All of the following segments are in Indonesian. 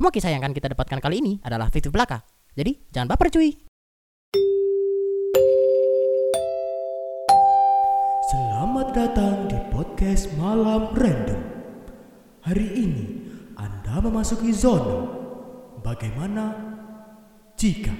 Semua kisah yang akan kita dapatkan kali ini adalah fiktif belaka. Jadi, jangan baper cuy. Selamat datang di podcast Malam Random. Hari ini Anda memasuki zona bagaimana jika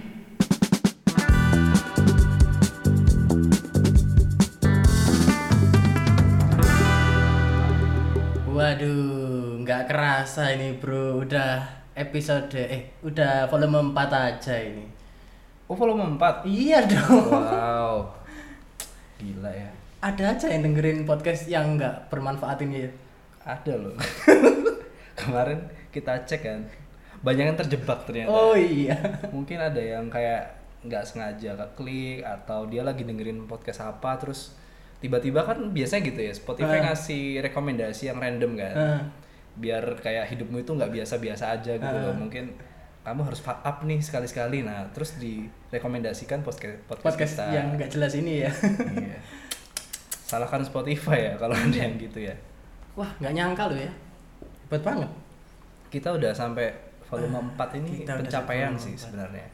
Waduh, nggak kerasa ini bro. Udah episode, eh, udah volume 4 aja ini. Oh volume 4? Iya dong. Wow Gila ya Ada aja yang dengerin podcast yang nggak bermanfaat ini ya. Ada loh Kemarin kita cek kan Banyak yang terjebak ternyata Oh iya. Mungkin ada yang kayak nggak sengaja klik Atau dia lagi dengerin podcast apa Terus tiba-tiba kan biasanya gitu ya Spotify Ah. ngasih rekomendasi yang random kan Ah. Biar kayak hidupmu itu nggak biasa-biasa aja gitu loh Ah. Mungkin kamu harus fuck up nih sekali-sekali Nah terus direkomendasikan podcast, podcast, Podcast kita yang nggak jelas ini ya. Iya. Salahkan Spotify ya kalau ada yang gitu ya. Wah, nggak nyangka loh ya. Hebat banget. Kita udah sampai volume 4 ini kita udah pencapaian sih sebenarnya.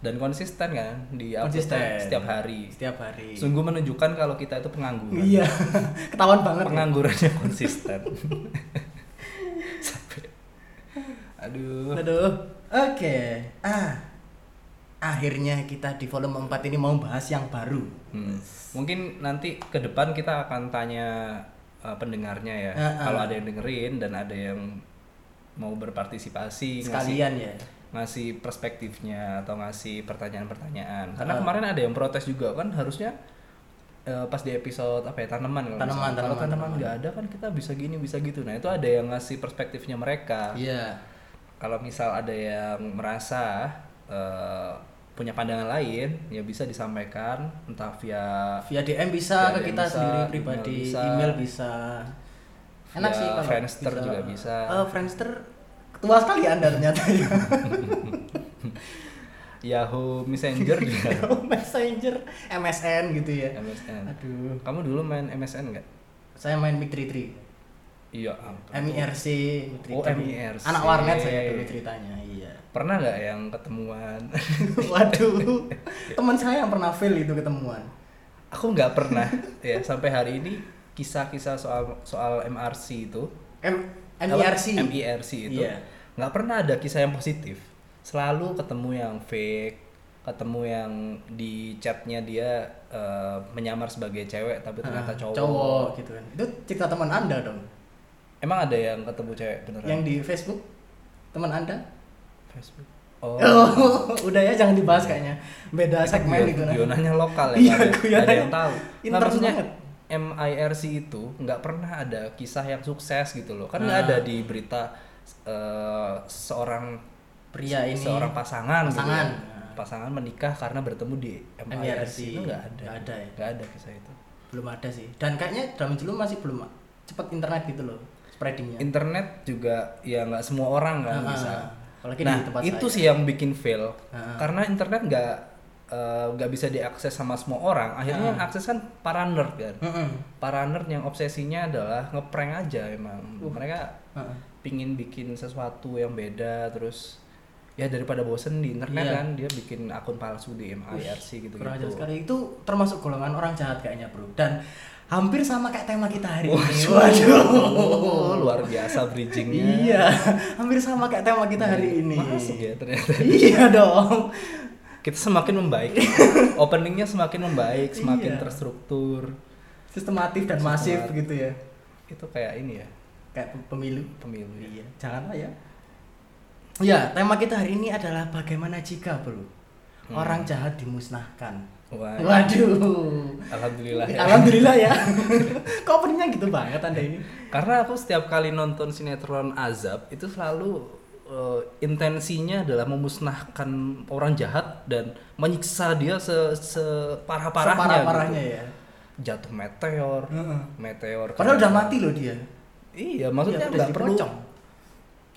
Dan konsisten kan di Konsisten. setiap hari. Setiap hari. Sungguh menunjukkan kalau kita itu pengangguran. Iya. Ketahuan banget. ya. Penganggurannya konsisten. Aduh. Aduh. Oke. Ah. Akhirnya kita di volume 4 ini mau bahas yang baru. Hmm. Mungkin nanti ke depan kita akan tanya uh, pendengarnya ya. Ah, ah. Kalau ada yang dengerin dan ada yang mau berpartisipasi ngasih- Sekalian ya. ngasih perspektifnya atau ngasih pertanyaan-pertanyaan. Karena Ah. kemarin ada yang protes juga kan harusnya eh, pas di episode apa ya tanaman kalau Tanaman, misalnya. kalau tanaman, tanaman tanaman. nggak ada kan kita bisa gini bisa gitu. Nah itu ada yang ngasih perspektifnya mereka. Iya. Kalau misal ada yang merasa eh, punya pandangan lain ya bisa disampaikan entah via Via DM bisa Via ke DM kita bisa, sendiri email pribadi, bisa. email bisa. Enak sih kalau Friendster juga bisa. Eh, Friendster ketua sekali Anda ternyata ya. Yahoo Messenger juga Messenger, MSN gitu ya. MSN. Aduh. Kamu dulu main MSN nggak? Saya main Big Three Three. Iya. MIRC, Three Oh. MIRC. Anak warnet saya dulu ceritanya, iya. Pernah nggak yang ketemuan? Waduh. Teman saya yang pernah fail itu ketemuan. Aku nggak pernah ya sampai hari ini kisah-kisah soal soal MRC itu M? MIRC. MIRC itu Iya. nggak pernah ada kisah yang positif selalu ketemu yang fake ketemu yang di chatnya dia eh, menyamar sebagai cewek tapi ternyata Ah, cowok. Cowok gitu kan. Itu cerita teman Anda dong. Emang ada yang ketemu cewek beneran Yang di Facebook teman Anda? Facebook oh, Oh, udah ya jangan dibahas kayaknya. Beda segmen Guyon- itu nah. guyonannya lokal ya Iya, nggak ada- yang tahu Nah, maksudnya banget. MIRC itu nggak pernah ada kisah yang sukses gitu loh kan nggak Nah. ada di berita eh, seorang Pria ini seorang pasangan gitu pasangan. ya. pasangan menikah karena bertemu di MIRC MIRC. itu nggak ada Nggak ada ya? nggak ada kisah itu belum ada sih. Dan kayaknya dalam dulu masih belum cepat internet gitu loh spreadingnya. internet juga ya nggak semua orang kan Ah, bisa apalagi nah di tempat itu saya. sih yang bikin fail Ah. karena internet nggak eh, nggak bisa diakses sama semua orang akhirnya yang Ah. akses kan para nerd kan Mm-mm. para nerd yang obsesinya adalah ngeprank aja emang Uh. mereka Heeh. pingin bikin sesuatu yang beda terus ya daripada bosen di internet Iya. kan dia bikin akun palsu di MIRC gitu gitu sekali. Itu termasuk golongan orang jahat kayaknya, Bro. Dan hampir sama kayak tema kita hari ini. Oh, luar biasa bridgingnya Iya, hampir sama kayak tema kita hari ini. masuk ya ternyata Iya dong. kita semakin membaik openingnya semakin membaik semakin Iya. terstruktur Sistematif dan masif Sistematis. gitu ya. itu kayak ini ya Kayak pemilu. pemilu ya. Iya, janganlah ya. Ya, tema kita hari ini adalah bagaimana jika, Bro, Hmm. orang jahat dimusnahkan. Wah, Waduh. alhamdulillah ya. Alhamdulillah ya. Kok openingnya gitu banget Anda ini? karena aku setiap kali nonton sinetron azab itu selalu eh, intensinya adalah memusnahkan orang jahat dan menyiksa dia se separah-parahnya Separah-parahnya gitu. ya. jatuh meteor Heeh. meteor Padahal udah mati loh dia. iya maksudnya Iya, udah nggak perlu pocong.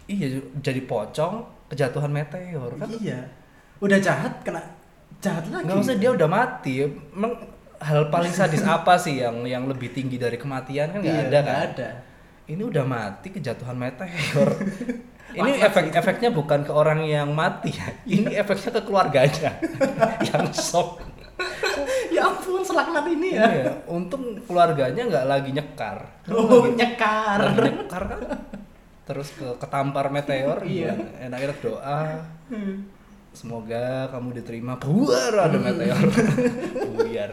iya jadi pocong kejatuhan meteor kan Iya. Udah jahat kena jahat lagi. nggak usah dia udah mati emang hal paling sadis apa sih yang yang lebih tinggi dari kematian kan nggak Iya, ada kan ada. ini udah mati kejatuhan meteor Ini efek-efeknya bukan ke orang yang mati ya. Ini efeknya ke keluarganya yang shock. ya ampun selaknat ini ya. Iya, untung keluarganya nggak lagi nyekar. Oh, nyekar. Lagi nyekar kan. Terus ke ketampar meteor, Iya. enak-enak doa. Semoga kamu diterima. Buar ada meteor. Buyar.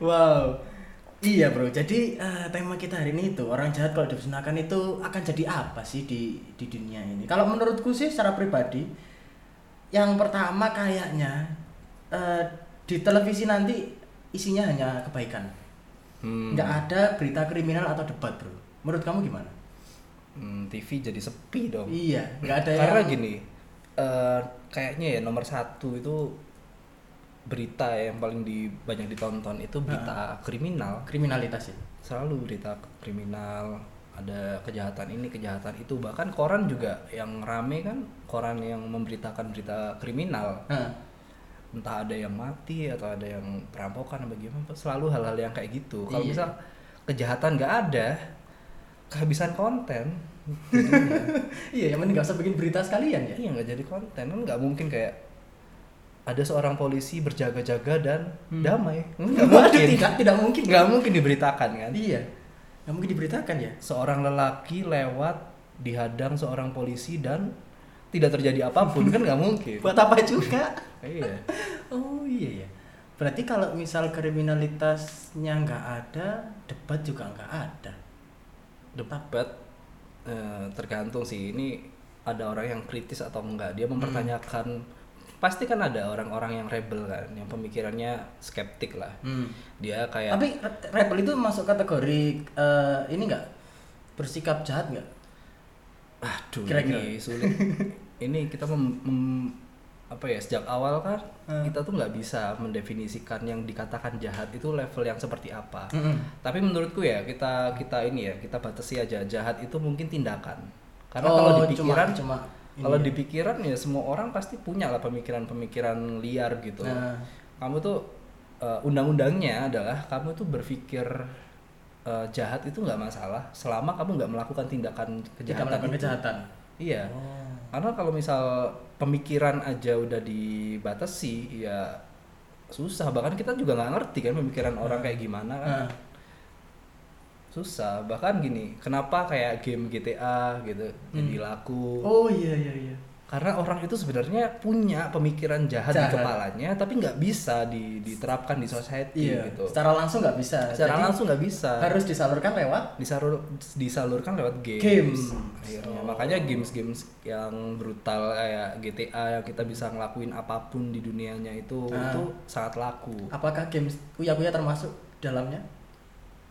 Wow. Iya bro, jadi eh, tema kita hari ini itu orang jahat kalau dimusnahkan itu akan jadi apa sih di di dunia ini? Kalau menurutku sih secara pribadi, yang pertama kayaknya eh, di televisi nanti isinya hanya kebaikan, Hmm. nggak ada berita kriminal atau debat bro. Menurut kamu gimana? Hmm, TV jadi sepi dong. Iya, nggak ada Karena yang gini, eh, kayaknya ya nomor satu itu berita yang paling di, banyak ditonton itu berita kriminal. kriminalitas ya. Selalu berita kriminal, ada kejahatan ini, kejahatan itu. Bahkan koran juga yang rame kan koran yang memberitakan berita kriminal. Hah. Entah ada yang mati atau ada yang perampokan atau bagaimana, selalu hal-hal yang kayak gitu. Kalau Iya. misal kejahatan nggak ada, kehabisan konten. iya, yang penting nggak usah bikin berita sekalian ya. Iya nggak jadi konten kan nggak mungkin kayak ada seorang polisi berjaga-jaga dan Hmm. damai nggak Waduh, mungkin tidak, tidak mungkin. nggak mungkin diberitakan kan Iya, nggak mungkin diberitakan ya. seorang lelaki lewat dihadang seorang polisi dan tidak terjadi apa pun kan nggak mungkin Buat apa juga? iya Oh iya ya. Berarti kalau misal kriminalitasnya nggak ada, debat juga nggak ada. debat eh, tergantung sih ini ada orang yang kritis atau enggak dia mempertanyakan pasti kan ada orang-orang yang rebel kan yang pemikirannya skeptik lah Hmm. dia kayak Tapi re- rebel itu masuk kategori eh, ini nggak bersikap jahat nggak? Aduh, Kira-kira. ini sulit. ini kita mem, mem- apa ya sejak awal kan Hmm. kita tuh nggak bisa mendefinisikan yang dikatakan jahat itu level yang seperti apa. Mm-mm. Tapi menurutku ya kita kita ini ya kita batasi aja jahat itu mungkin tindakan. Karena Oh, kalau di cuma- pikiran cuma ini kalau ya. di pikiran ya semua orang pasti punya lah pemikiran-pemikiran liar gitu. Nah. Kamu tuh eh, undang-undangnya adalah kamu tuh berpikir eh, jahat itu nggak masalah selama kamu nggak melakukan tindakan Tidak kejahatan. melakukan itu. kejahatan. Iya. Oh. Karena kalau misal pemikiran aja udah dibatasi, ya susah. Bahkan kita juga nggak ngerti kan pemikiran orang kayak gimana kan. Nah. Susah. Bahkan gini, kenapa kayak game GTA gitu jadi laku? Oh iya iya iya. Karena orang itu sebenarnya punya pemikiran jahat, di Jahat. kepalanya, tapi nggak bisa di- diterapkan di society Iya. gitu. Secara langsung nggak bisa. Secara Jadi langsung nggak bisa. harus disalurkan lewat disalur disalurkan lewat games, Games. akhirnya Oh. makanya games-games yang brutal kayak GTA yang kita bisa ngelakuin apa pun di dunianya itu Ah. itu sangat laku apakah games Uya Kuya termasuk dalamnya?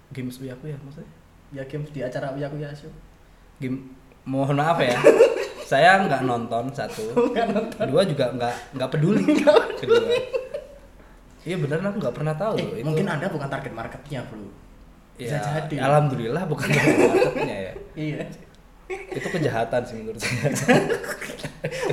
games uyaku ya maksudnya Ya games di acara Uya Kuya show. game mohon maaf ya saya nggak nonton satu. Kedua juga nggak nggak peduli. Kedua. Iya beneran aku nggak pernah tahu loh Eh, itu. mungkin Anda bukan target marketnya, Bro. Bisa ya, jadi. alhamdulillah bukan marketnya ya. Iya. itu kejahatan sih menurut saya.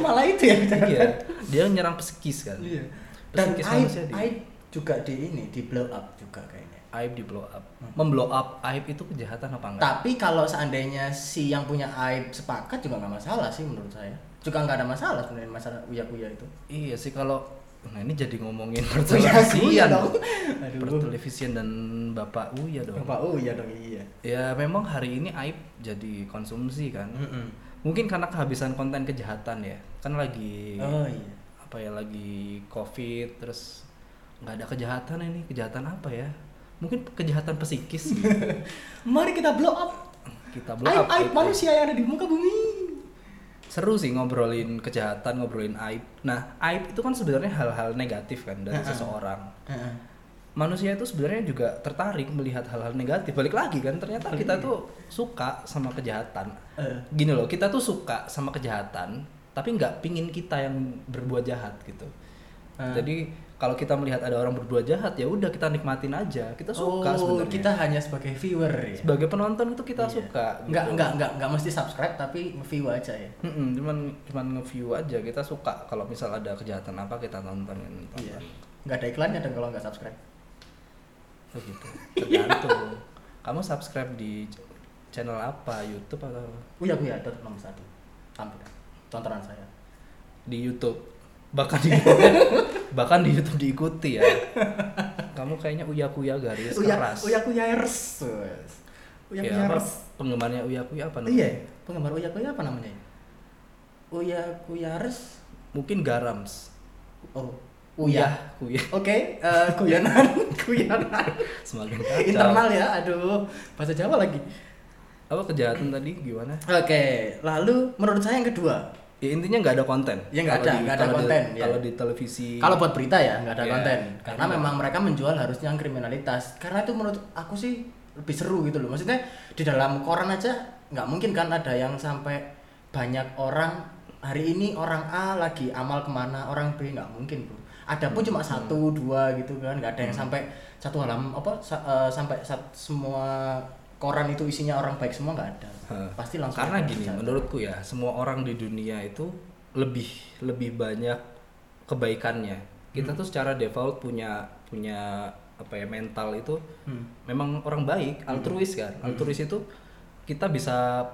Malah itu ya iya dia nyerang psikis kan. Iya. Dan aib, aib juga di ini di blow up juga kayaknya. Aib di blow up memblow up aib itu kejahatan apa enggak Tapi kalau seandainya si yang punya aib sepakat juga nggak masalah sih menurut saya. Juga nggak ada masalah sebenarnya masalah uya kuya itu. iya sih kalau nah ini jadi ngomongin pertelevisian pertelevisian dan bapak Uya dong Bapak uya dong iya. ya memang hari ini aib jadi konsumsi kan Mm-mm. mungkin karena kehabisan konten kejahatan ya kan lagi Oh iya. apa ya lagi covid terus nggak ada kejahatan ini kejahatan apa ya mungkin kejahatan psikis gitu. Mari kita blow up. kita blow Aib up aib aib. manusia yang ada di muka bumi. seru sih ngobrolin kejahatan ngobrolin aib nah aib itu kan sebenarnya hal-hal negatif kan dari seseorang manusia itu sebenarnya juga tertarik melihat hal-hal negatif balik lagi kan ternyata kita lagi. tuh suka sama kejahatan gini loh kita tuh suka sama kejahatan tapi nggak pingin kita yang berbuat jahat gitu jadi kalau kita melihat ada orang berbuat jahat ya udah kita nikmatin aja kita suka oh, sebenarnya kita hanya sebagai viewer ya. sebagai penonton itu kita Iya. suka Nggak, gitu. nggak, nggak, nggak mesti subscribe tapi view aja ya. Mm-mm, cuman cuman nge-view aja kita suka kalau misal ada kejahatan apa kita tontonin Iya. Nggak ada iklannya dan kalau nggak subscribe. Oh gitu. Tergantung. Kamu subscribe di ch- channel apa? YouTube atau Uya Kuya tetap nomor satu. tampilan tontonan saya di YouTube bahkan di bahkan di YouTube diikuti ya. Kamu kayaknya uya kuya garis uya keras. uya kuyers uya ya, apa, kuyers penggemarnya uya kuya apa namanya? Iya. Penggemar uya kuya apa namanya? Uya kuyers mungkin garams. Oh. Uya. Kuya. Oke eh, guyonan guyonan semakin kacau. Internal ya aduh. Bahasa Jawa lagi. Apa kejahatan tadi? Gimana? Oke lalu menurut saya yang kedua ya intinya nggak ada konten Ya, nggak ada, nggak ada kalau di- konten, ya. kalau di televisi Kalau buat berita ya nggak ada Iya. konten, karena Iya. memang mereka menjual harusnya kriminalitas. Karena itu menurut aku sih lebih seru gitu loh. Maksudnya di dalam koran aja nggak mungkin kan ada yang sampai banyak orang hari ini orang A lagi amal ke mana, orang B nggak mungkin bro. Ada pun cuma Hmm. satu dua gitu kan, nggak ada yang sampai satu halaman apa sa- eh, sampai sat- semua koran itu isinya orang baik semua nggak ada. Hah. Pasti langsung. karena gini kejahatan. menurutku ya semua orang di dunia itu lebih lebih banyak kebaikannya kita tuh secara default punya punya apa ya mental itu Hmm. memang orang baik altruis kan altruis itu kita bisa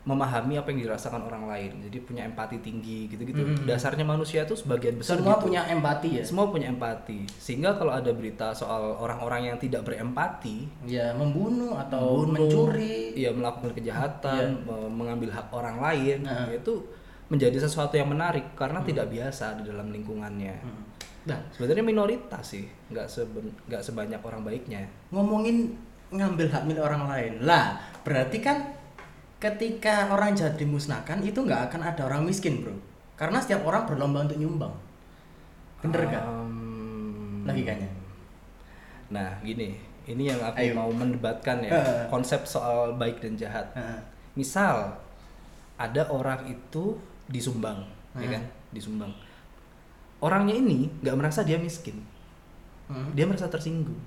memahami apa yang dirasakan orang lain jadi punya empati tinggi gitu-gitu Hmm. dasarnya manusia itu sebagian besar semua gitu. punya empati ya. semua punya empati sehingga kalau ada berita soal orang-orang yang tidak berempati Ya membunuh atau membunuh, mencuri. iya melakukan kejahatan, me- mengambil hak orang lain, Nah. itu menjadi sesuatu yang menarik karena tidak biasa di dalam lingkungannya. Hmm. Nah, Sebenarnya minoritas sih, nggak seben- nggak sebanyak orang baiknya. ngomongin ngambil hak milik orang lain. Lah, berarti kan ketika orang jahat dimusnahkan itu nggak akan ada orang miskin, Bro. Karena setiap orang berlomba untuk nyumbang. Bener nggak? Em, Logikanya. Nah, gini, ini yang aku Ayo. mau mendebatkan ya, konsep soal baik dan jahat. Misal ada orang itu disumbang, ya kan? Disumbang. Orangnya ini nggak merasa dia miskin. Dia merasa tersinggung.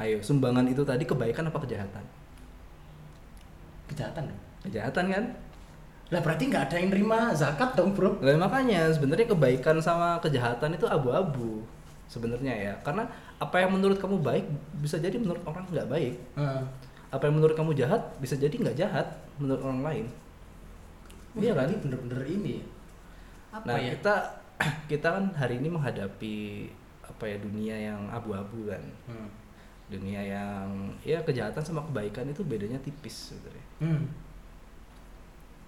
Ayo, sumbangan itu tadi kebaikan apa kejahatan? Kejahatan. dong. Kejahatan kan? Lah berarti nggak ada yang nerima zakat dong, Bro. Lah makanya sebenarnya kebaikan sama kejahatan itu abu-abu sebenarnya ya. Karena apa yang menurut kamu baik bisa jadi menurut orang nggak baik. Heeh. Apa yang menurut kamu jahat bisa jadi nggak jahat menurut orang lain. Iya kan? Bener-bener ini. ya. Apa Nah ya? kita kita kan hari ini menghadapi apa ya dunia yang abu-abu kan. Hmm. Dunia yang ya kejahatan sama kebaikan itu bedanya tipis sebenarnya. Hmm.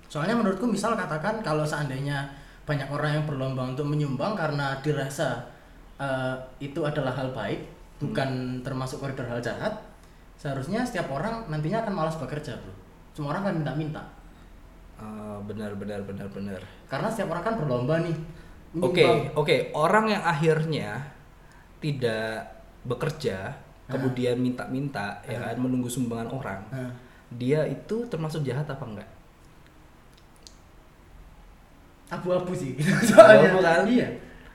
Soalnya menurutku misal katakan kalau seandainya banyak orang yang berlomba untuk menyumbang karena dirasa eh, itu adalah hal baik, bukan termasuk koridor hal jahat, seharusnya setiap orang nantinya akan malas bekerja, bro. Semua orang akan minta-minta. Ah, benar benar benar benar. Karena setiap orang kan berlomba nih. Oke, oke. Orang yang akhirnya tidak bekerja, kemudian minta-minta, ya kan, menunggu sumbangan orang, Nah, dia itu termasuk jahat apa enggak? abu-abu sih. Soalnya Abu-abu kan? Iya.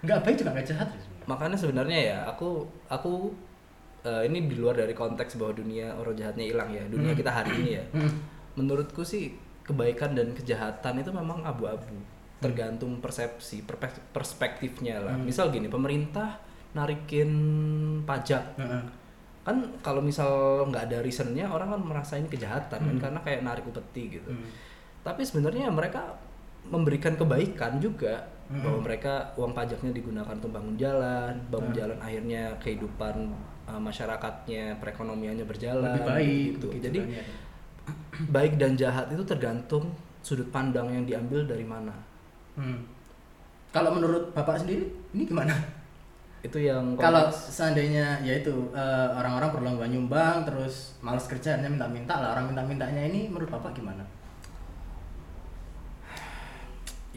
Nggak baik juga nggak jahat. ya. Makanya sebenarnya ya, aku aku eh, ini di luar dari konteks bahwa dunia orang jahatnya hilang ya, dunia Hmm. kita hari ini ya. Hmm. Menurutku sih kebaikan dan kejahatan itu memang abu-abu, tergantung persepsi, perspektifnya lah. Hmm. Misal gini, pemerintah narikin pajak Heeh. Kan kalau misal nggak ada reasonnya orang kan merasa ini kejahatan kan Hmm. karena kayak narik upeti gitu Hmm. tapi sebenarnya mereka memberikan kebaikan juga Hmm. bahwa mereka uang pajaknya digunakan untuk bangun jalan bangun Hmm. jalan akhirnya kehidupan uh, masyarakatnya perekonomiannya berjalan Lebih baik gitu. jadi kan, ya. baik dan jahat itu tergantung sudut pandang yang diambil dari mana Hmm. Kalau menurut Bapak sendiri ini gimana? Itu yang Kalau seandainya yaitu eh, orang-orang berlomba nyumbang terus malas kerjanya minta-minta lah orang minta-mintanya ini menurut Bapak gimana?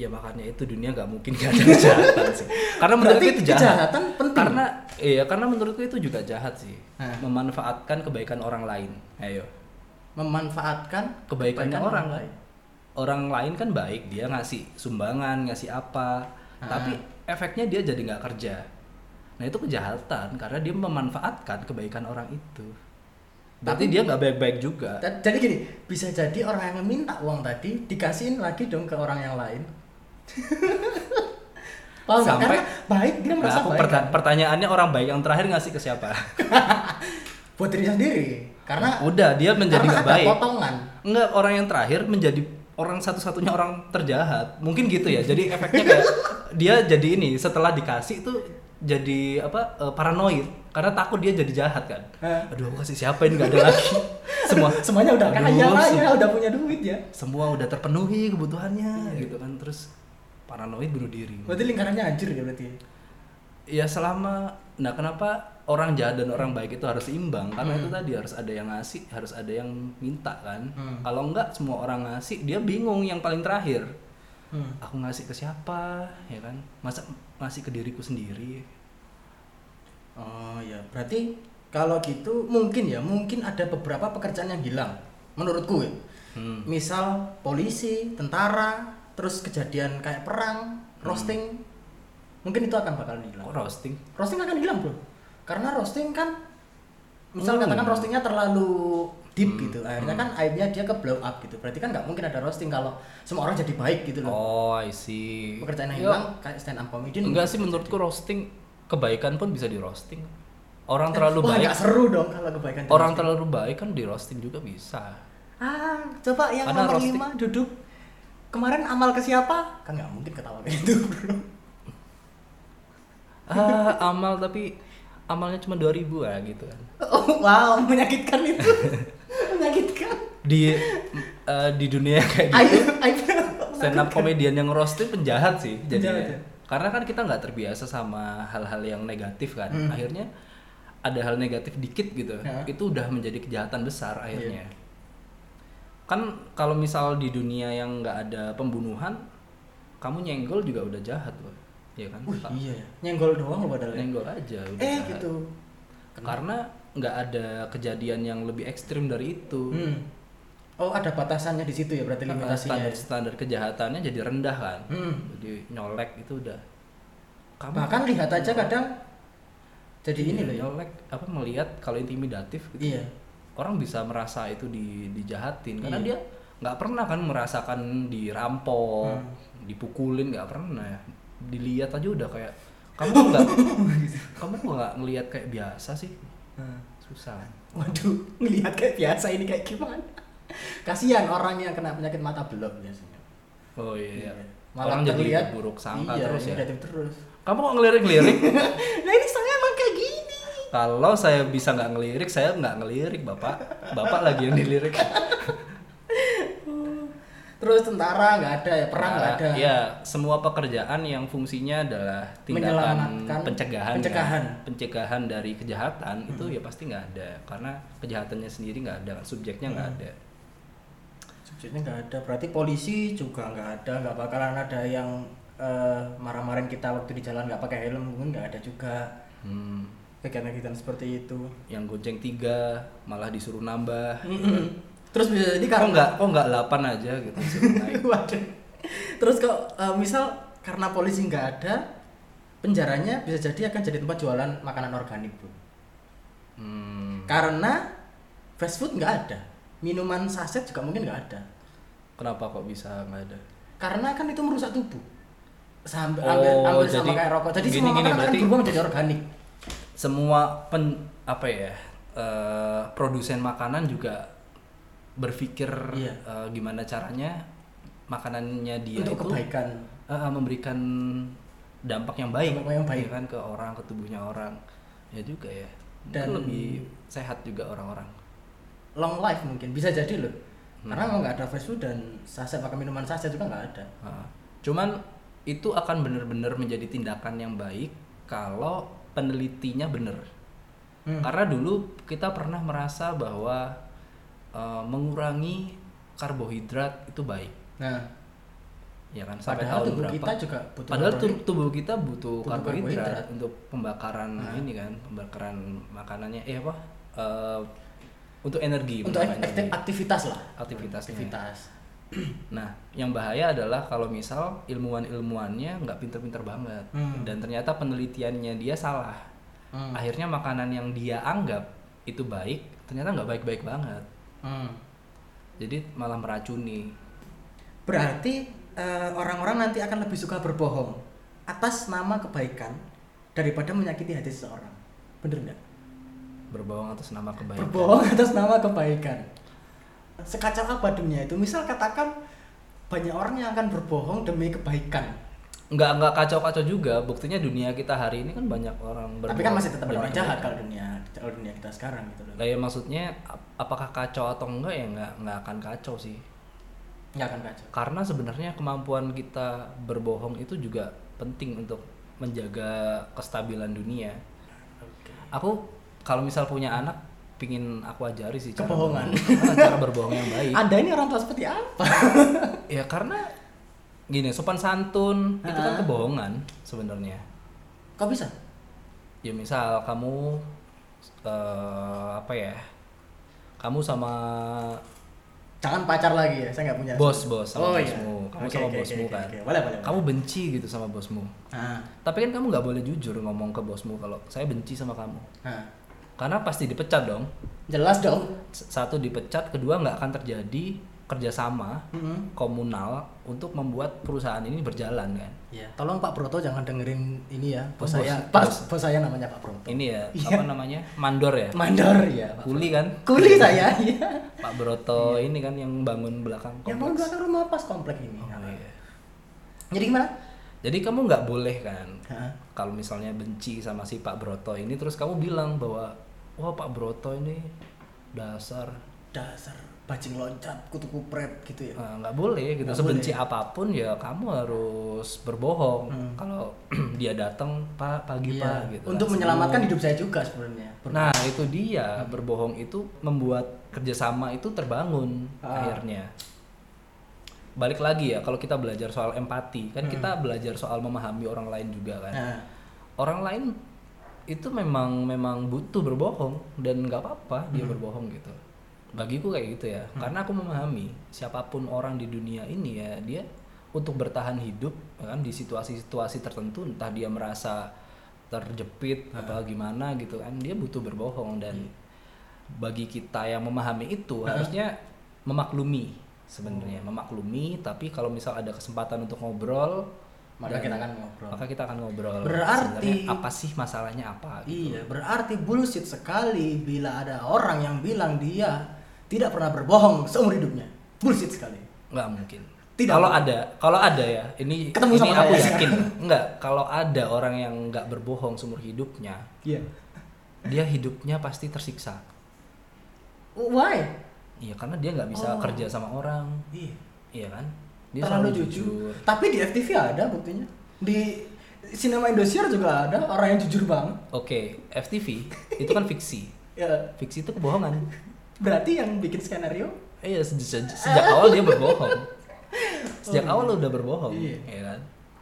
ya makanya itu dunia nggak mungkin gak ada kejahatan sih. Karena menurutku Berarti itu jahat. kejahatan penting. karena iya karena menurutku itu juga jahat sih. Nah. memanfaatkan kebaikan orang lain. Ayo. Memanfaatkan kebaikannya kebaikan orang kan orang lain kan baik dia ngasih sumbangan ngasih apa. Ah. tapi efeknya dia jadi nggak kerja nah itu kejahatan karena dia memanfaatkan kebaikan orang itu berarti Tapi- dia nggak baik-baik juga Jadi gini, bisa jadi orang yang minta uang tadi dikasihin lagi dong ke orang yang lain. Paham? Sampai- Karena baik dia Nah, merasa aku baik. perta- kan? pertanyaannya orang baik yang terakhir ngasih ke siapa Buat diri sendiri. Karena udah dia menjadi nggak baik potongan. Enggak, orang yang terakhir menjadi orang satu-satunya orang terjahat mungkin gitu ya jadi efeknya kayak dia jadi ini setelah dikasih tuh jadi apa eh, paranoid karena takut dia jadi jahat kan Hah? aduh aku kasih siapa ini nggak ada lagi semua Semuanya udah Aduh, kaya kaya, udah punya duit ya. semua udah terpenuhi kebutuhannya Iya. gitu kan terus paranoid bunuh diri Berarti lingkarannya hancur ya berarti. ya selama nah kenapa orang jahat dan orang baik itu harus imbang karena Hmm. itu tadi harus ada yang ngasih harus ada yang minta kan Hmm. kalau enggak semua orang ngasih dia bingung yang paling terakhir Hmm. aku ngasih ke siapa ya kan masa ngasih ke diriku sendiri Oh ya, berarti kalau gitu mungkin ya, mungkin ada beberapa pekerjaan yang hilang menurutku ya. hmm. Misal polisi, tentara, terus kejadian kayak perang, Hmm. roasting, mungkin itu akan bakal hilang. kok roasting Roasting akan hilang bro, karena roasting kan, misal Hmm. katakan roastingnya terlalu deep Hmm. gitu, akhirnya Hmm. kan aibnya dia ke blow up gitu. Berarti kan nggak mungkin ada roasting kalau semua orang jadi baik gitu loh. oh I see Pekerjaan yang Ya, hilang kayak stand up comedy. enggak sih menurutku roasting kebaikan pun bisa di roasting orang terlalu Wah, baik seru dong kalau kebaikan. orang roasting. terlalu baik kan di roasting juga bisa Ah, coba yang Ada nomor roasting. lima duduk. Kemarin amal ke siapa? Kan nggak mungkin ketawa gitu, bro. ah amal tapi amalnya cuma 2000 ya gitu kan Oh, wow, menyakitkan itu. menyakitkan. di eh, di dunia kayak gitu ayo. stand up komedian yang roasting penjahat sih Penjahat ya? karena kan kita nggak terbiasa sama hal-hal yang negatif kan Hmm. akhirnya ada hal negatif dikit gitu Ya. itu udah menjadi kejahatan besar akhirnya Iya. kan kalau misal di dunia yang nggak ada pembunuhan kamu nyenggol juga udah jahat loh ya kan Wih, iya ya. Nyenggol doang loh padahal. ya. nyenggol aja udah Eh, jahat. gitu. karena nggak ada kejadian yang lebih ekstrim dari itu Hmm. Oh, ada batasannya di situ ya berarti limitasinya. standar ya? standar kejahatannya jadi rendah kan Hmm. jadi nyolek itu udah kamu Bahkan lihat aja kadang jadi ini Iya, loh ya. nyolek apa melihat kalau intimidatif gitu Iya. orang bisa merasa itu di dijahatin karena Iya. dia nggak pernah kan merasakan dirampok Hmm. dipukulin nggak pernah ya dilihat aja udah kayak kamu nggak kamu nggak ngelihat kayak biasa sih Hmm. susah Waduh, ngelihat kayak biasa ini kayak gimana? Kasihan orang yang kena penyakit mata belok biasanya. oh iya, Malah orang jadi terlihat buruk sangka iya, terus ya terus. kamu kok ngelirik-lirik Nah ini saya emang kayak gini. kalau saya bisa nggak ngelirik saya nggak ngelirik bapak bapak lagi yang dilirik Terus tentara nggak ada ya, perang nggak ada. Ya, semua pekerjaan yang fungsinya adalah tindakan pencegahan, pencegahan. kan? pencegahan dari kejahatan itu ya pasti nggak ada karena kejahatannya sendiri nggak ada, subjeknya nggak Hmm. ada. Subjeknya nggak ada. Berarti polisi juga nggak ada, nggak bakalan ada yang eh, marah-marahin kita waktu di jalan nggak pakai helm, mungkin nggak ada juga Hmm, kegiatan-kegiatan seperti itu. yang gonceng tiga malah disuruh nambah. Terus bisa jadi Kok karena nggak kok nggak delapan aja gitu. Waduh. Terus kok eh, misal karena polisi nggak ada, penjaranya bisa jadi akan jadi tempat jualan makanan organik, bro. Hmm, Karena fast food nggak ada, minuman saset juga mungkin nggak ada. kenapa kok bisa nggak ada? Karena kan itu merusak tubuh. Sampai Oh, hampir sama jadi kayak rokok. Jadi gini- semua gini, makanan akan berarti- berubah menjadi organik. Semua pen apa ya eh, produsen makanan juga berpikir Iya. eh, gimana caranya makanannya dia untuk itu kebaikan. eh, memberikan dampak yang baik, Dampak yang baik. ya kan ke orang ke tubuhnya orang ya juga ya Dan- Dan lebih sehat juga orang-orang Long life mungkin bisa jadi loh. Hmm. Karena nggak ada fast food dan saset pakai minuman saset juga nggak ada. Nah, cuman itu akan benar-benar menjadi tindakan yang baik kalau penelitinya benar Hmm. karena dulu kita pernah merasa bahwa eh, mengurangi karbohidrat itu baik Nah, ya kan sampai padahal tahun tubuh berapa kita juga butuh padahal tu- tubuh kita butuh, Butuh karbohidrat, karbohidrat. untuk pembakaran Nah. ini kan pembakaran makanannya eh apa Eh, untuk energi untuk energi. aktivitas lah. aktivitasnya Aktivitas. Nah, yang bahaya adalah kalau misal ilmuwan-ilmuwannya nggak pinter-pinter banget Hmm. dan ternyata penelitiannya dia salah. Hmm. Akhirnya makanan yang dia anggap itu baik ternyata nggak baik-baik banget. Hmm. Jadi malah meracuni. Berarti eh, orang-orang nanti akan lebih suka berbohong atas nama kebaikan daripada menyakiti hati seseorang. Bener nggak? Berbohong atas nama kebaikan. Berbohong atas nama kebaikan. Sekacau apa dunia itu? Misal katakan banyak orang yang akan berbohong demi kebaikan. Nggak nggak kacau-kacau juga buktinya dunia kita hari ini kan banyak orang Tapi kan masih tetap ada demi orang jahat kalau dunia kalau dunia kita sekarang gitu loh. Ya maksudnya ap- apakah kacau atau enggak ya nggak nggak akan kacau sih Nggak akan kacau. karena sebenarnya kemampuan kita berbohong itu juga penting untuk menjaga kestabilan dunia Oke. aku kalau misal punya anak pingin aku ajari sih cara Kebohongan. berbohong. cara berbohong yang baik Anda ini orang tua seperti apa? ya karena gini sopan santun itu kan Ah. kebohongan sebenarnya Kok bisa? ya misal kamu eh, apa ya kamu sama Jangan pacar lagi ya, saya nggak punya. bos bos sama oh, bosmu iya. kamu Oke, sama oke, bosmu oke, kan oke. Boleh, boleh. kamu benci gitu sama bosmu Nah, tapi kan kamu nggak boleh jujur ngomong ke bosmu kalau saya benci sama kamu nah. karena pasti dipecat dong Jelas dong. Satu dipecat kedua nggak akan terjadi kerjasama Mm-mm. komunal untuk membuat perusahaan ini berjalan kan Ya, tolong Pak Broto jangan dengerin ini ya. Bos saya, bos. Pak, Bos. saya namanya Pak Broto. ini ya Iya. apa namanya mandor ya Mandor ya, Pak. kuli kan Kuli saya, iya. Pak Broto ini kan yang bangun belakang Yang kompleks. belakang rumah pas komplek ini. Oh, iya. Jadi gimana? Jadi kamu nggak boleh kan kalau misalnya benci sama si Pak Broto ini terus kamu bilang bahwa wah Pak Broto ini dasar Dasar bajing loncat, kutu kupret gitu ya. Nah, nggak boleh gitu Nggak sebenci boleh. apa pun ya kamu harus berbohong Hmm. kalau dia datang Pak pagi Iya, Pak gitu Untuk kan. menyelamatkan hidup saya juga sebenarnya. Nah itu dia berbohong itu membuat kerjasama itu terbangun Ah. akhirnya. Balik lagi ya kalau kita belajar soal empati kan kita belajar soal memahami orang lain juga kan. Nah, Orang lain itu memang memang butuh berbohong dan nggak apa-apa dia berbohong gitu. Bagiku kayak gitu ya. Karena aku memahami siapa pun orang di dunia ini ya dia untuk bertahan hidup ya kan di situasi-situasi tertentu entah dia merasa terjepit apa gimana gitu kan dia butuh berbohong. Dan bagi kita yang memahami itu harusnya memaklumi sebenarnya. Memaklumi tapi kalau misal ada kesempatan untuk ngobrol maka dan- kita akan ngobrol. maka kita akan ngobrol. Berarti- sebenarnya apa sih masalahnya apa gitu. Iya, berarti bullshit sekali bila ada orang yang bilang dia tidak pernah berbohong seumur hidupnya. Bullshit sekali. nggak mungkin Tidak kalau ada kalau ada ya ini Ketemu ini sama aku saya. yakin nggak kalau ada orang yang nggak berbohong seumur hidupnya Iya. dia hidupnya pasti tersiksa Why? iya karena dia nggak bisa Oh. kerja sama orang Iya. iya kan dia Terlalu selalu jujur. Tapi di FTV ada buktinya. Di sinema Indosiar juga ada orang yang jujur banget. oke FTV itu kan fiksi Ya, fiksi itu kebohongan berarti yang bikin skenario iya se- se- sejak awal dia berbohong sejak awal lo udah berbohong Iya. ya kan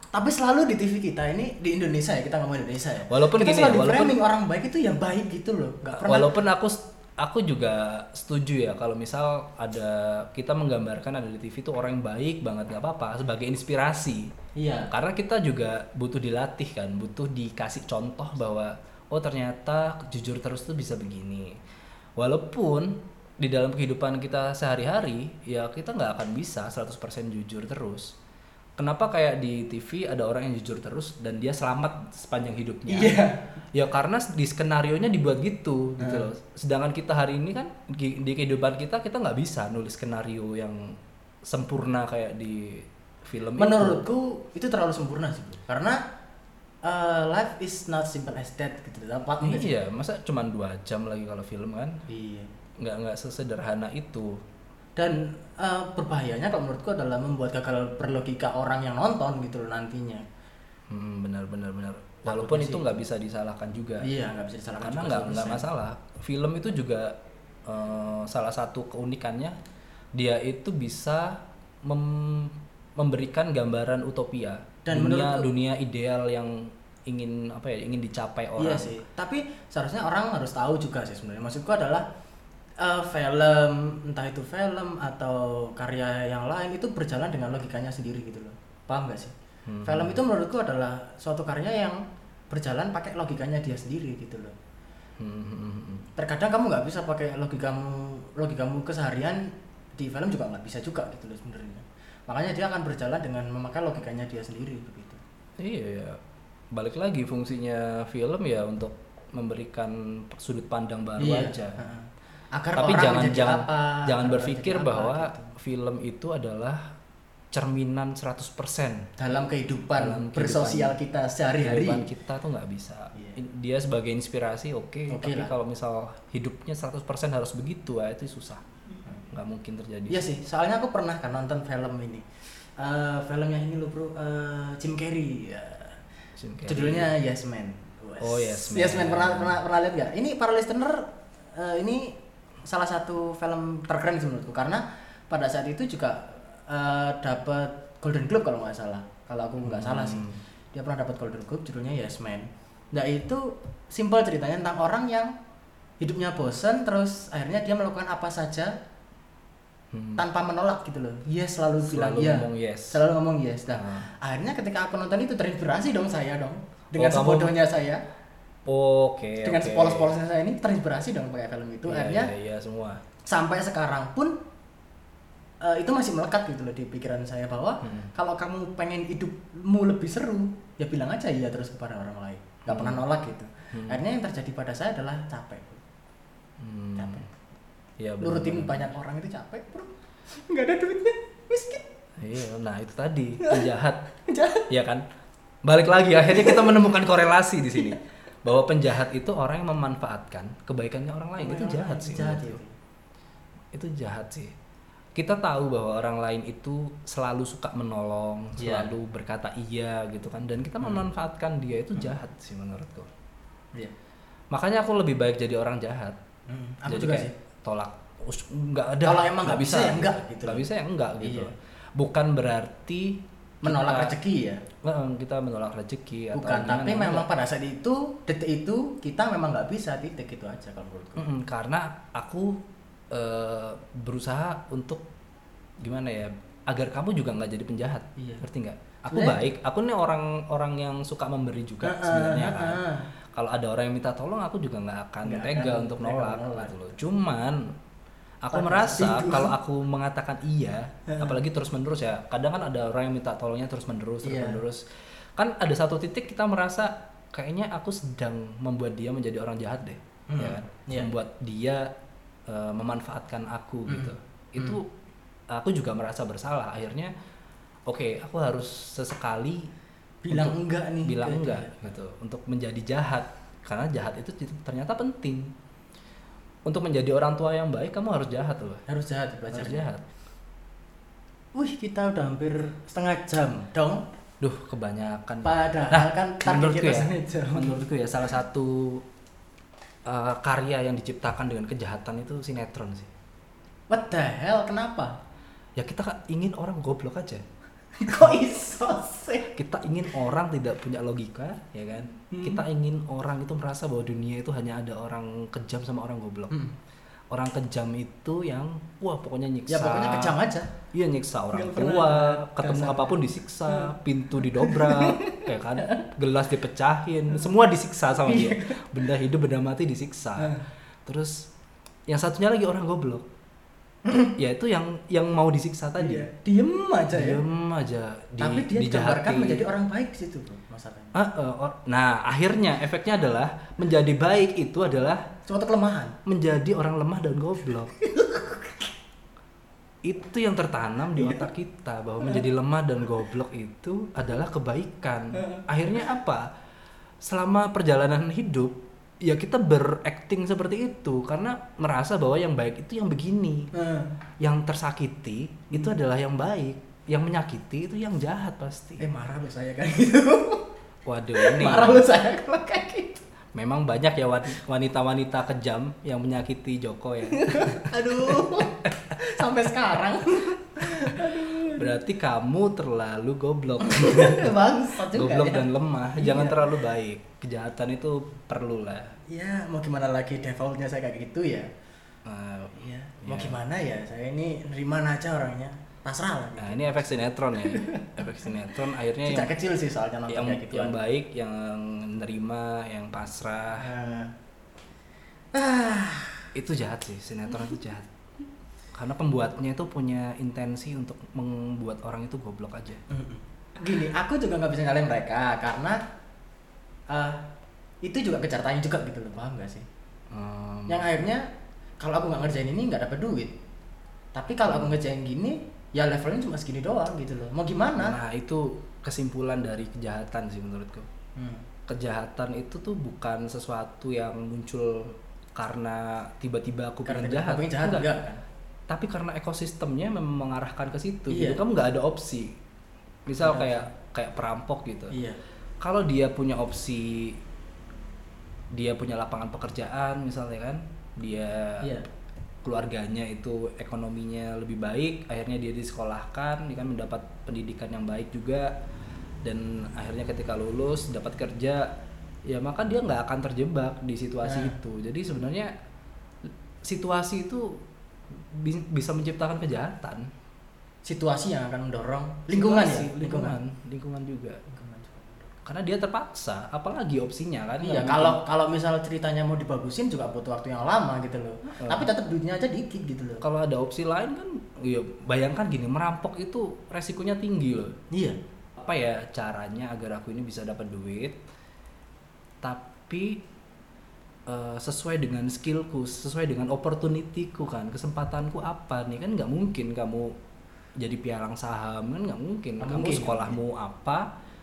tapi selalu di TV kita ini di Indonesia ya kita ngomong Indonesia ya Walaupun kita gini selalu ya, walaupun- framing orang baik itu yang baik gitu loh nggak pernah Walaupun aku aku juga setuju ya kalau misal ada kita menggambarkan ada di TV itu orang yang baik banget nggak apa-apa sebagai inspirasi. iya Karena kita juga butuh dilatih kan, butuh dikasih contoh bahwa oh ternyata jujur terus tuh bisa begini. Walaupun di dalam kehidupan kita sehari-hari ya kita nggak akan bisa 100% jujur terus. Kenapa kayak di TV ada orang yang jujur terus dan dia selamat sepanjang hidupnya? Iya. Ya karena di skenario nya dibuat gitu gitu loh. Sedangkan kita hari ini kan di, di kehidupan kita kita nggak bisa nulis skenario yang sempurna kayak di film itu. menurutku itu terlalu sempurna sih karena uh, life is not simple as that gitu dapat? Iya, masa cuma dua jam lagi kalau film kan? iya Nggak nggak sesederhana itu. dan uh, berbahayanya kalau menurutku adalah membuat gagal berlogika orang yang nonton gitu loh nantinya Hmm, benar benar benar. Walaupun itu nggak bisa disalahkan juga. iya nggak bisa disalahkan Karena nggak nggak masalah. Film itu juga eh, salah satu keunikannya dia itu bisa mem- memberikan gambaran utopia Dan dunia menurutku- dunia ideal yang ingin apa ya ingin dicapai orang. Iya sih, tapi seharusnya orang harus tahu juga sih sebenarnya. Maksudku adalah eh, film, entah itu film atau karya yang lain itu berjalan dengan logikanya sendiri gitu loh. Paham gak sih? Hmm. Film itu menurutku adalah suatu karya yang berjalan pakai logikanya dia sendiri gitu loh. Hmm, hmm, hmm. Terkadang kamu nggak bisa pakai logikamu logikamu keseharian di film juga nggak bisa juga gitu loh sebenarnya. Makanya dia akan berjalan dengan memakai logikanya dia sendiri begitu. Iya ya. Balik lagi fungsinya film ya untuk memberikan sudut pandang baru Iya. aja. Agar Tapi orang jangan jangan apa, jangan berpikir apa, bahwa gitu. film itu adalah cerminan 100% dalam kehidupan Dalam bersosial kita sehari-hari kehidupan kita tuh nggak bisa. In- dia sebagai inspirasi oke Oke tapi lah. kalau misal hidupnya 100% harus begitu ah, itu susah nggak mungkin terjadi Iya sih, soalnya aku pernah kan nonton film ini. Eh film yang ini loh bro, eh, Jim Carrey. Ya. Jim Carrey. Judulnya Yes Man. Wes. Oh, Yes Man. Yes Man pernah pernah pernah lihat nggak? Ini para listener eh, ini salah satu film terkeren sih menurutku karena pada saat itu juga eh, dapat Golden Globe kalau nggak salah. Kalau aku nggak salah sih, Hmm. dia pernah dapat Golden Globe judulnya Yes Man. Nah itu simple ceritanya tentang orang yang hidupnya bosan terus akhirnya dia melakukan apa saja Hmm. tanpa menolak gitu loh. Yes selalu, bilang Selalu iya. ngomong yes. Selalu ngomong yes. Nah, Ah. akhirnya ketika aku nonton itu terinspirasi dong saya dong. Dengan Oh, kamu- sebodohnya saya, oke dengan oke. sepolos-polosnya saya ini terinspirasi dong pakai film itu. Iya, akhirnya iya, iya, semua sampai sekarang pun eh, itu masih melekat gitu loh di pikiran saya bahwa Hmm. kalau kamu pengen hidupmu lebih seru, ya bilang aja iya terus kepada orang lain. Gak pernah nolak gitu. Hmm. Akhirnya yang terjadi pada saya adalah capek. Hmm. Capek. Iya, Nurutin banyak orang itu capek, Bro. Nggak ada duitnya, miskin. Iya, nah itu tadi penjahat, Jahat. ya kan? Balik lagi akhirnya kita menemukan korelasi di sini bahwa penjahat itu orang yang memanfaatkan kebaikannya orang lain itu jahat sih. Jahat itu. Itu jahat sih. Kita tahu bahwa orang lain itu selalu suka menolong, Iya. selalu berkata iya gitu kan, dan kita memanfaatkan dia itu jahat sih menurutku. Iya. Makanya aku lebih baik jadi orang jahat. Hmm, aku Jadi juga kayak sih. Tolak. Us- Nggak ada. Kalau emang nggak bisa, ya enggak gitu. Nggak bisa ya enggak gitu. Iya. Bukan berarti Menolak kita- rezeki ya. Kita menolak rezeki atau Bukan, gimana, tapi memang pada saat itu, detik itu kita memang nggak bisa titik itu aja kalau menurutku. Mm-mm, karena aku eh, berusaha untuk gimana ya agar kamu juga nggak jadi penjahat Iya. ngerti nggak aku Sebenarnya- baik aku nih orang orang yang suka memberi juga sebenarnya kan. Kalau ada orang yang minta tolong aku juga nggak akan Nggak tega akan untuk nolak gitu loh. Cuman aku Pada merasa kalau aku mengatakan iya apalagi terus menerus ya kadang kan ada orang yang minta tolongnya terus menerus terus Iya. menerus kan ada satu titik kita merasa kayaknya aku sedang membuat dia menjadi orang jahat deh. Hmm, ya kan? iya. membuat dia eh, memanfaatkan aku Hmm, gitu. Itu aku juga merasa bersalah. Akhirnya oke aku harus sesekali Bilang untuk enggak nih bilang ke enggak gitu untuk menjadi jahat karena jahat itu ternyata penting untuk menjadi orang tua yang baik kamu harus jahat loh Harus jahat belajar. harus jahat Wih, kita udah hampir setengah jam dong. duh kebanyakan Padahal kan target menurutku kita ya jam. menurutku ya salah satu uh, karya yang diciptakan dengan kejahatan itu sinetron sih What the hell? Kenapa? ya kita kan ingin orang goblok aja Kok iso sih? kita ingin orang tidak punya logika ya kan Hmm. kita ingin orang itu merasa bahwa dunia itu hanya ada orang kejam sama orang goblok Hmm. orang kejam itu yang wah pokoknya nyiksa Ya pokoknya kejam aja. iya nyiksa orang pernah tua ketemu dasarnya. apa pun disiksa pintu didobrak ya kan gelas dipecahin semua disiksa sama dia benda hidup benda mati disiksa Hmm. terus yang satunya lagi orang goblok ya itu yang yang mau disiksa tadi Iya. Diem aja ya. diem aja di, Tapi dia digambarkan dijahati. menjadi orang baik di situ, Bro, masalahnya. Ah, eh, or- nah akhirnya efeknya adalah menjadi baik itu adalah Suatu kelemahan. menjadi orang lemah dan goblok itu yang tertanam di otak kita bahwa menjadi lemah dan goblok itu adalah kebaikan akhirnya apa selama perjalanan hidup ya kita berakting seperti itu karena merasa bahwa yang baik itu yang begini Nah, yang tersakiti itu adalah yang baik yang menyakiti itu yang jahat pasti eh marah loh saya kayak gitu. waduh ini marah loh saya kalau kayak gitu. memang banyak ya wan- wanita-wanita kejam yang menyakiti Joko ya Aduh. Sampai sekarang. Berarti kamu terlalu goblok Bangsat juga goblok ya. dan lemah Iya. jangan terlalu baik kejahatan itu perlu lah Ya, mau gimana lagi defaultnya saya kayak gitu ya. Nah, Iya, mau Iya. gimana ya? Saya ini neriman aja orangnya. Pasrah lah. nah ini efek sinetron ya efek sinetron akhirnya Sejak yang kecil sih soalnya nonton yang, kayak gitu. yang baik yang nerima yang pasrah ah, itu jahat sih sinetron itu jahat karena pembuatnya itu punya intensi untuk membuat orang itu goblok aja gini, aku juga nggak bisa nyalain mereka karena eh, itu juga kejar tayang juga gitu loh, paham gak sih? Hmm, Yang akhirnya kalau aku nggak ngerjain ini nggak dapat duit. Tapi kalau aku ngerjain gini ya levelnya cuma segini doang gitu loh mau gimana Nah, itu kesimpulan dari kejahatan sih menurutku. Hmm. Kejahatan itu tuh bukan sesuatu yang muncul karena tiba-tiba aku karena pengen jahat. aku pengen jahat Enggak. enggak kan Tapi karena ekosistemnya memang mengarahkan ke situ. Iya. Gitu. Kamu nggak ada opsi. Misal Ada kayak kayak perampok gitu. iya Kalau dia punya opsi dia punya lapangan pekerjaan misalnya kan, dia iya keluarganya itu ekonominya lebih baik akhirnya dia disekolahkan dia kan mendapat pendidikan yang baik juga dan akhirnya ketika lulus dapat kerja ya maka dia nggak akan terjebak di situasi Nah. itu jadi sebenarnya situasi itu bi- bisa menciptakan kejahatan situasi yang akan mendorong lingkungan ya Situasi, lingkungan lingkungan juga Lingkungan juga. karena dia terpaksa apalagi opsinya kan Iya, kalau kalau misal ceritanya mau dibagusin juga butuh waktu yang lama gitu loh. Heeh. Tapi tetap duitnya aja dikit gitu loh. kalau ada opsi lain kan ya bayangkan gini merampok itu resikonya tinggi loh Iya. apa ya caranya agar aku ini bisa dapat duit tapi eh, sesuai dengan skillku sesuai dengan opportunityku kan kesempatanku apa nih kan nggak mungkin kamu jadi pialang saham kan nggak mungkin Nggak kamu mungkin, sekolahmu apa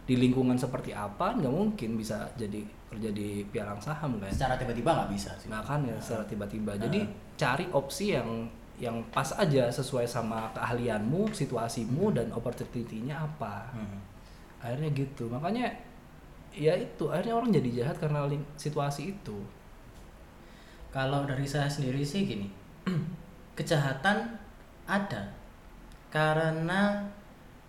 di lingkungan seperti apa nggak mungkin bisa jadi kerja di pialang saham kan Secara tiba-tiba nggak bisa sih. Nah kan ya secara tiba-tiba. Nah. Jadi cari opsi yang yang pas aja sesuai sama keahlianmu, situasimu dan opportunity-nya apa. Hmm. Akhirnya gitu. Makanya ya itu akhirnya orang jadi jahat karena situasi itu. Kalau dari saya sendiri sih gini, kejahatan ada karena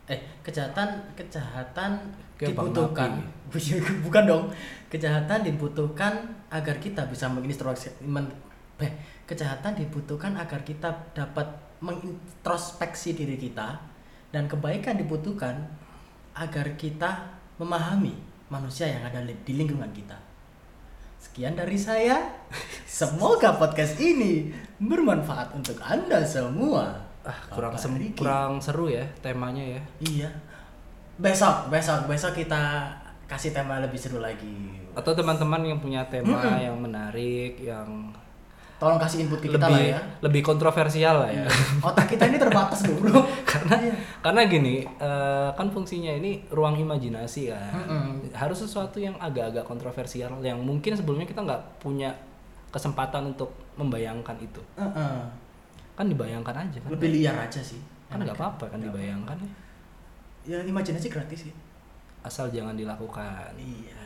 eh kejahatan kejahatan Kayak dibutuhkan. Bukan dong. Kejahatan dibutuhkan agar kita bisa mengintrospeksi men, eh, kejahatan dibutuhkan agar kita dapat mengintrospeksi diri kita dan kebaikan dibutuhkan agar kita memahami manusia yang ada di lingkungan kita Sekian dari saya. Semoga podcast ini bermanfaat untuk Anda semua. Ah, kurang sem- Riki. kurang seru ya temanya ya. Iya. Besok, besok, besok kita kasih tema lebih seru lagi. Atau teman-teman yang punya tema Mm-mm. yang menarik, yang Tolong kasih input ke kita lah lebih ya. lebih kontroversial lah ya. Otak kita ini terbatas Bro. karena Iya. karena gini eh, kan fungsinya ini ruang imajinasi kan Mm-mm. harus sesuatu yang agak-agak kontroversial yang mungkin sebelumnya kita nggak punya kesempatan untuk membayangkan itu Heeh. kan dibayangkan aja kan Lebih liar aja sih. kan nggak apa-apa kan dibayangkan ya Ya imajinasi gratis sih. asal jangan dilakukan Iya.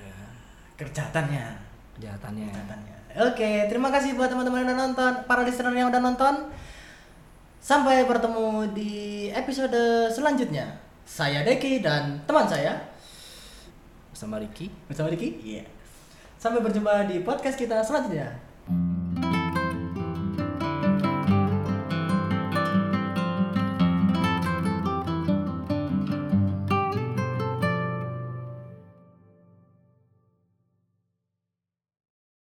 Kejahatannya. kejahatannya Kejahatannya. Oke, terima kasih buat teman-teman yang udah nonton, para listener yang udah nonton. Sampai bertemu di episode selanjutnya. Saya Deki dan teman saya bersama Ricky bersama Diki. Iya. Sampai berjumpa di podcast kita selanjutnya.